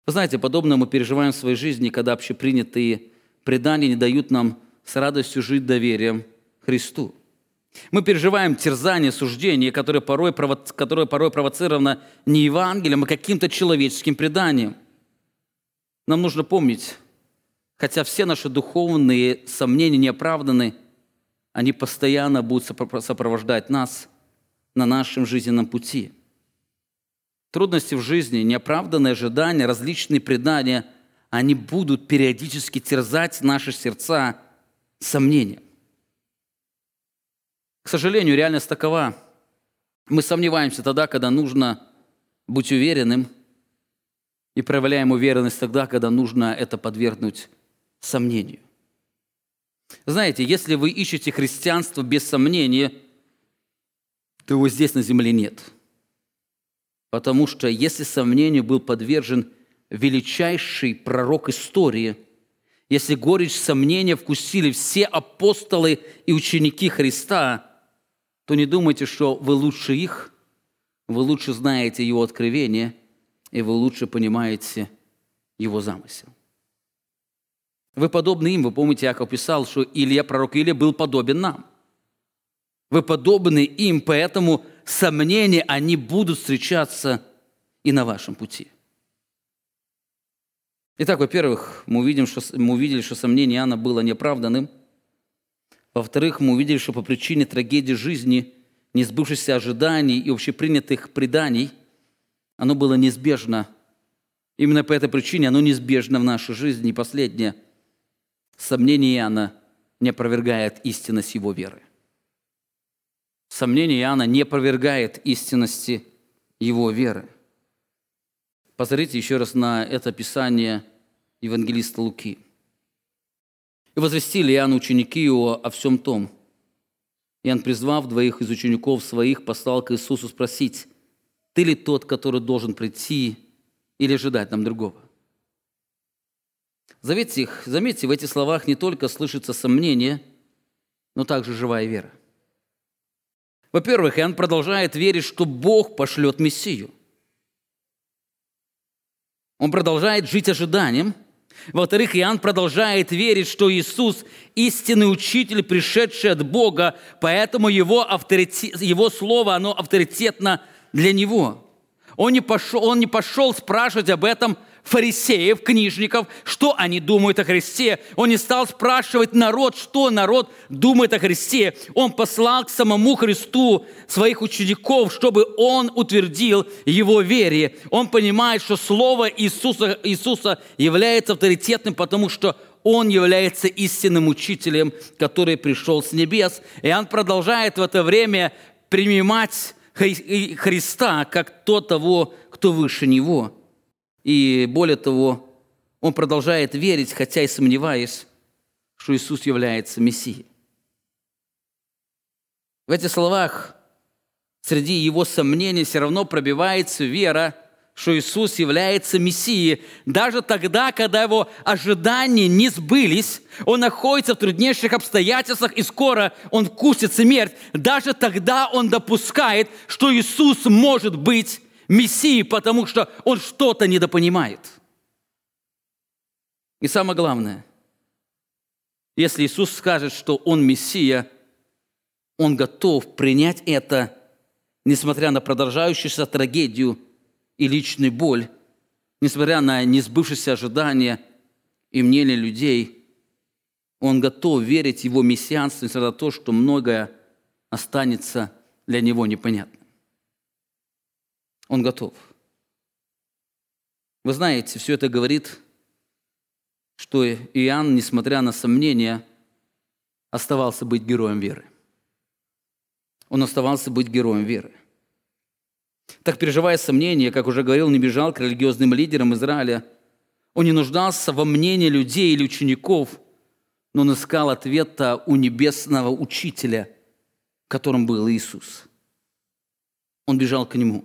Вы знаете, подобное мы переживаем в своей жизни, когда общепринятые предания не дают нам с радостью жить доверием Христу. Мы переживаем терзание, суждение, которое порой, прово... которое порой провоцировано не Евангелием, а каким-то человеческим преданием. Нам нужно помнить, хотя все наши духовные сомнения не оправданы, они постоянно будут сопровождать нас на нашем жизненном пути. Трудности в жизни, неоправданные ожидания, различные предания, они будут периодически терзать наши сердца сомнением. К сожалению, реальность такова. Мы сомневаемся тогда, когда нужно быть уверенным, и проявляем уверенность тогда, когда нужно это подвергнуть сомнению. Знаете, если вы ищете христианство без сомнения, то его здесь на земле нет. Потому что если сомнению был подвержен величайший пророк истории, если горечь сомнения вкусили все апостолы и ученики Христа – то не думайте, что вы лучше их, вы лучше знаете Его откровение, и вы лучше понимаете Его замысел. Вы подобны им, вы помните, Яков писал, что Илья, пророк Илья, был подобен нам. Вы подобны им, поэтому сомнения, они будут встречаться и на вашем пути. Итак, во-первых, мы, увидим, что, мы увидели, что сомнение Иоанна было неоправданным – во-вторых, мы увидели, что по причине трагедии жизни, несбывшихся ожиданий и общепринятых преданий, оно было неизбежно. Именно по этой причине оно неизбежно в нашей жизни. И последнее. Сомнение Иоанна не опровергает истинность его веры. Сомнение Иоанна не опровергает истинности его веры. Посмотрите еще раз на это писание евангелиста Луки – и возвестили Иоанну ученики его о всем том. Иоанн, призвав двоих из учеников своих, послал к Иисусу спросить, «Ты ли тот, который должен прийти или ожидать нам другого?» Заметьте, их, заметьте, в этих словах не только слышится сомнение, но также живая вера. Во-первых, Иоанн продолжает верить, что Бог пошлет Мессию. Он продолжает жить ожиданием – во-вторых, Иоанн продолжает верить, что Иисус – истинный учитель, пришедший от Бога, поэтому его, авторитет, его слово, оно авторитетно для него. Он не, пошел, он не пошел спрашивать об этом фарисеев, книжников, что они думают о Христе. Он не стал спрашивать народ, что народ думает о Христе. Он послал к самому Христу своих учеников, чтобы он утвердил его вере. Он понимает, что Слово Иисуса, Иисуса является авторитетным, потому что он является истинным учителем, который пришел с небес. И он продолжает в это время принимать Христа как то того, кто выше него. И более того, он продолжает верить, хотя и сомневаясь, что Иисус является Мессией. В этих словах среди его сомнений все равно пробивается вера, что Иисус является Мессией. Даже тогда, когда его ожидания не сбылись, он находится в труднейших обстоятельствах, и скоро он вкусит смерть. Даже тогда он допускает, что Иисус может быть Мессии, потому что он что-то недопонимает. И самое главное, если Иисус скажет, что Он Мессия, Он готов принять это, несмотря на продолжающуюся трагедию и личную боль, несмотря на несбывшиеся ожидания и мнения людей, Он готов верить в Его мессианство, несмотря на то, что многое останется для Него непонятно. Он готов. Вы знаете, все это говорит, что Иоанн, несмотря на сомнения, оставался быть героем веры. Он оставался быть героем веры. Так, переживая сомнения, как уже говорил, не бежал к религиозным лидерам Израиля. Он не нуждался во мнении людей или учеников, но он искал ответа у небесного учителя, которым был Иисус. Он бежал к нему.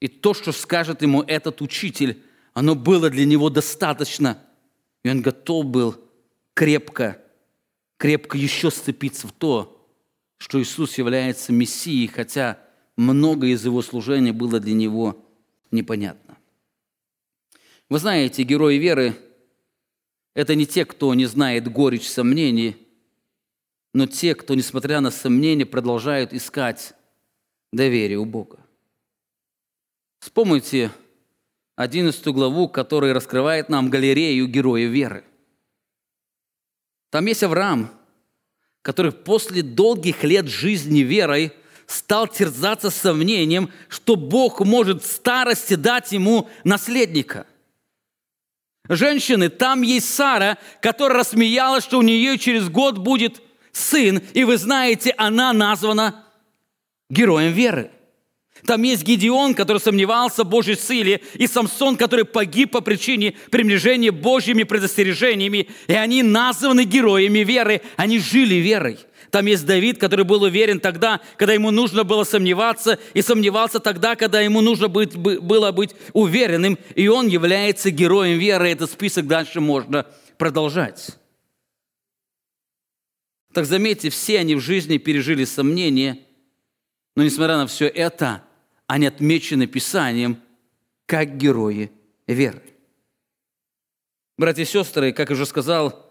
И то, что скажет ему этот учитель, оно было для него достаточно. И он готов был крепко, крепко еще сцепиться в то, что Иисус является Мессией, хотя многое из его служения было для него непонятно. Вы знаете, герои веры – это не те, кто не знает горечь сомнений, но те, кто, несмотря на сомнения, продолжают искать доверие у Бога. Вспомните 11 главу, которая раскрывает нам галерею героев веры. Там есть Авраам, который после долгих лет жизни верой – стал терзаться сомнением, что Бог может старости дать ему наследника. Женщины, там есть Сара, которая рассмеялась, что у нее через год будет сын, и вы знаете, она названа героем веры. Там есть Гедеон, который сомневался в Божьей силе, и Самсон, который погиб по причине приближения Божьими предостережениями, и они названы героями веры, они жили верой. Там есть Давид, который был уверен тогда, когда ему нужно было сомневаться, и сомневался тогда, когда ему нужно было быть уверенным, и он является героем веры. Этот список дальше можно продолжать. Так заметьте, все они в жизни пережили сомнения, но несмотря на все это, они отмечены Писанием как герои веры. Братья и сестры, как я уже сказал,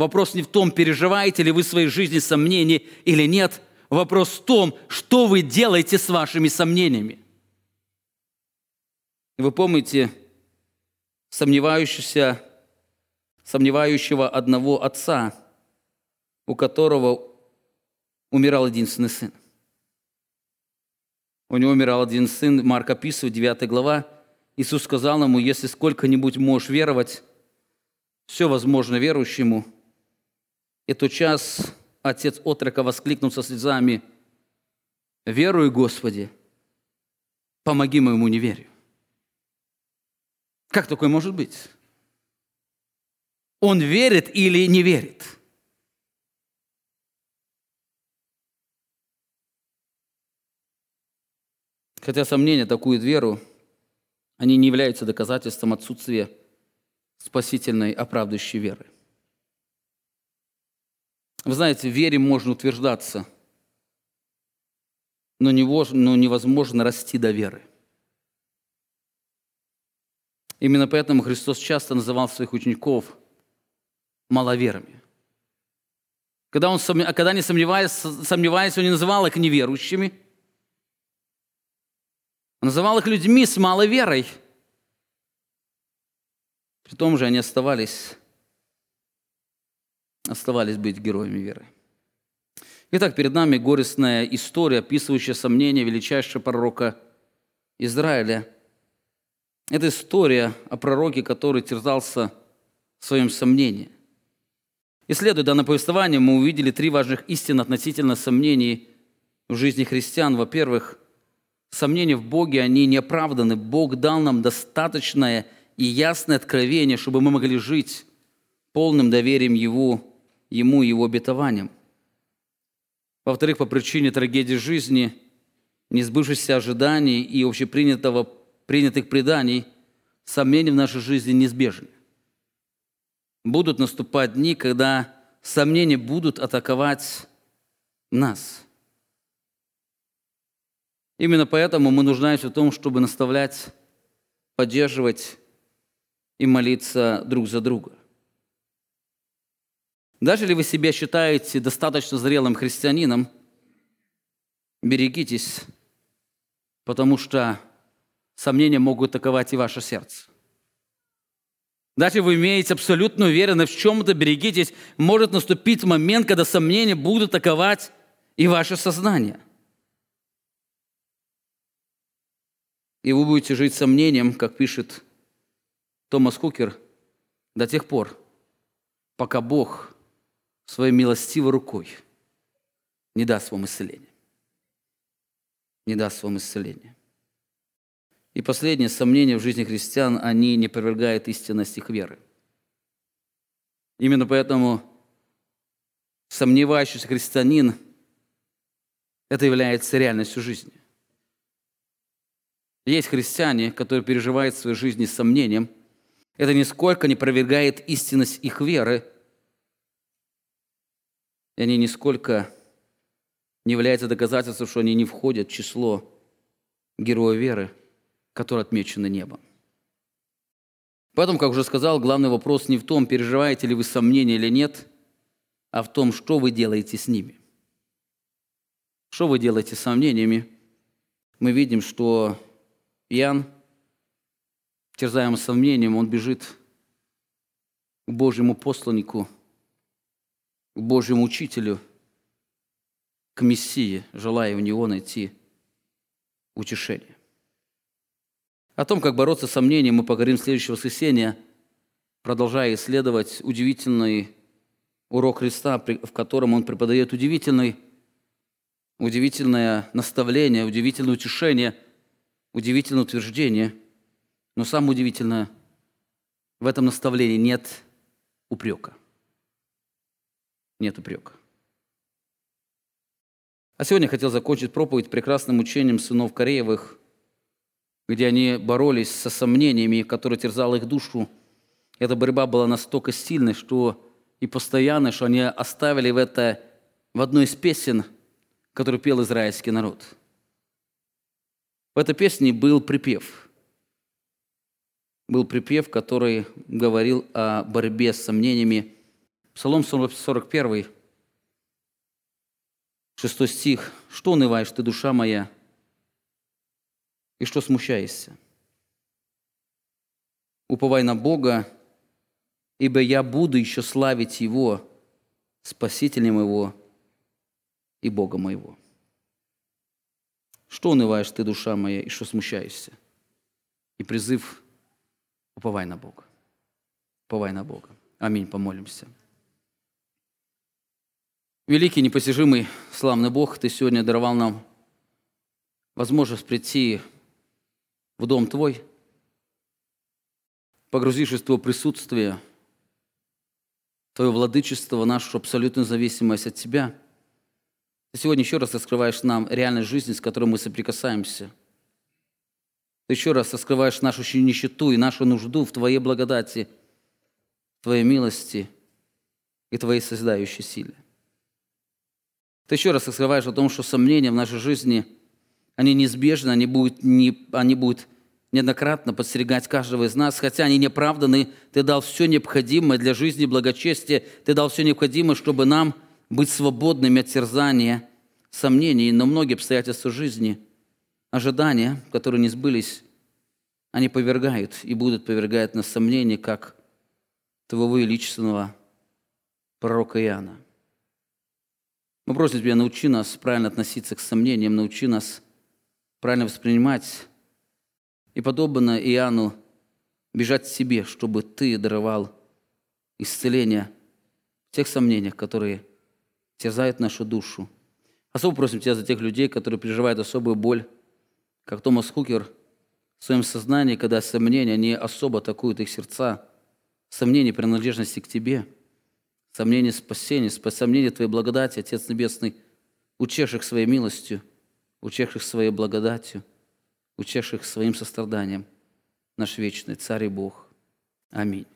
Вопрос не в том, переживаете ли вы в своей жизни сомнения или нет. Вопрос в том, что вы делаете с вашими сомнениями. Вы помните сомневающегося, сомневающего одного отца, у которого умирал единственный сын. У него умирал один сын, Марк описывает, 9 глава. Иисус сказал ему, если сколько-нибудь можешь веровать, все возможно верующему – и тот час отец отрока воскликнул со слезами, «Верую, Господи, помоги моему неверию». Как такое может быть? Он верит или не верит? Хотя сомнения атакуют веру, они не являются доказательством отсутствия спасительной оправдывающей веры. Вы знаете, в вере можно утверждаться, но невозможно расти до веры. Именно поэтому Христос часто называл своих учеников маловерами. Когда, он, когда они сомневались, сомневались, он не называл их неверующими, он называл их людьми с малой верой. При том же они оставались оставались быть героями веры. Итак, перед нами горестная история, описывающая сомнения величайшего пророка Израиля. Это история о пророке, который терзался в своем сомнении. Исследуя данное повествование, мы увидели три важных истины относительно сомнений в жизни христиан. Во-первых, сомнения в Боге, они не оправданы. Бог дал нам достаточное и ясное откровение, чтобы мы могли жить полным доверием Его ему и его обетованиям. Во-вторых, по причине трагедии жизни, несбывшихся ожиданий и общепринятого, принятых преданий, сомнения в нашей жизни неизбежны. Будут наступать дни, когда сомнения будут атаковать нас. Именно поэтому мы нуждаемся в том, чтобы наставлять, поддерживать и молиться друг за друга. Даже если вы себя считаете достаточно зрелым христианином, берегитесь, потому что сомнения могут атаковать и ваше сердце. Даже вы имеете абсолютную уверенность в чем-то, берегитесь, может наступить момент, когда сомнения будут атаковать и ваше сознание. И вы будете жить сомнением, как пишет Томас Кукер, до тех пор, пока Бог своей милостивой рукой не даст вам исцеление. Не даст вам исцеление. И последнее, сомнения в жизни христиан, они не опровергают истинность их веры. Именно поэтому сомневающийся христианин – это является реальностью жизни. Есть христиане, которые переживают в своей жизни с сомнением. Это нисколько не опровергает истинность их веры, и они нисколько не являются доказательством, что они не входят в число героя веры, которые отмечены небом. Поэтому, как уже сказал, главный вопрос не в том, переживаете ли вы сомнения или нет, а в том, что вы делаете с ними. Что вы делаете с сомнениями? Мы видим, что Иоанн, терзаемый сомнением, он бежит к Божьему посланнику, к Божьему учителю, к Мессии, желая в него найти утешение. О том, как бороться с сомнением, мы поговорим в следующее воскресенье, продолжая исследовать удивительный урок Христа, в котором Он преподает удивительный, удивительное наставление, удивительное утешение, удивительное утверждение. Но самое удивительное, в этом наставлении нет упрека. Нет упрека. А сегодня я хотел закончить проповедь прекрасным учением сынов Кореевых – где они боролись со сомнениями, которые терзали их душу. Эта борьба была настолько сильной, что и постоянной, что они оставили в это в одной из песен, которую пел израильский народ. В этой песне был припев. Был припев, который говорил о борьбе с сомнениями. Псалом 41, 6 стих. «Что унываешь ты, душа моя? и что смущаешься? Уповай на Бога, ибо я буду еще славить Его, Спасителем Его и Бога моего. Что унываешь ты, душа моя, и что смущаешься? И призыв уповай на Бога. Уповай на Бога. Аминь. Помолимся. Великий, непостижимый, славный Бог, Ты сегодня даровал нам возможность прийти в дом Твой, погрузившись в Твое присутствие, Твое владычество, нашу абсолютную зависимость от Тебя, Ты сегодня еще раз раскрываешь нам реальность жизни, с которой мы соприкасаемся. Ты еще раз раскрываешь нашу нищету и нашу нужду в Твоей благодати, в Твоей милости и Твоей созидающей силе. Ты еще раз раскрываешь о том, что сомнения в нашей жизни – они неизбежны, они будут, не, они будут неоднократно подстерегать каждого из нас, хотя они неоправданы. Ты дал все необходимое для жизни и благочестия. Ты дал все необходимое, чтобы нам быть свободными от терзания, сомнений, но многие обстоятельства жизни, ожидания, которые не сбылись, они повергают и будут повергать на сомнение, как Твоего величественного пророка Иоанна. Мы просим Тебя, научи нас правильно относиться к сомнениям, научи нас правильно воспринимать и, подобно Иоанну, бежать к себе, чтобы ты даровал исцеление в тех сомнениях, которые терзают нашу душу. Особо просим Тебя за тех людей, которые переживают особую боль, как Томас Хукер в своем сознании, когда сомнения, они особо атакуют их сердца, сомнения принадлежности к Тебе, сомнения спасения, сомнения Твоей благодати, Отец Небесный, учешь своей милостью – учевших своей благодатью, учевших своим состраданием, наш вечный Царь и Бог. Аминь.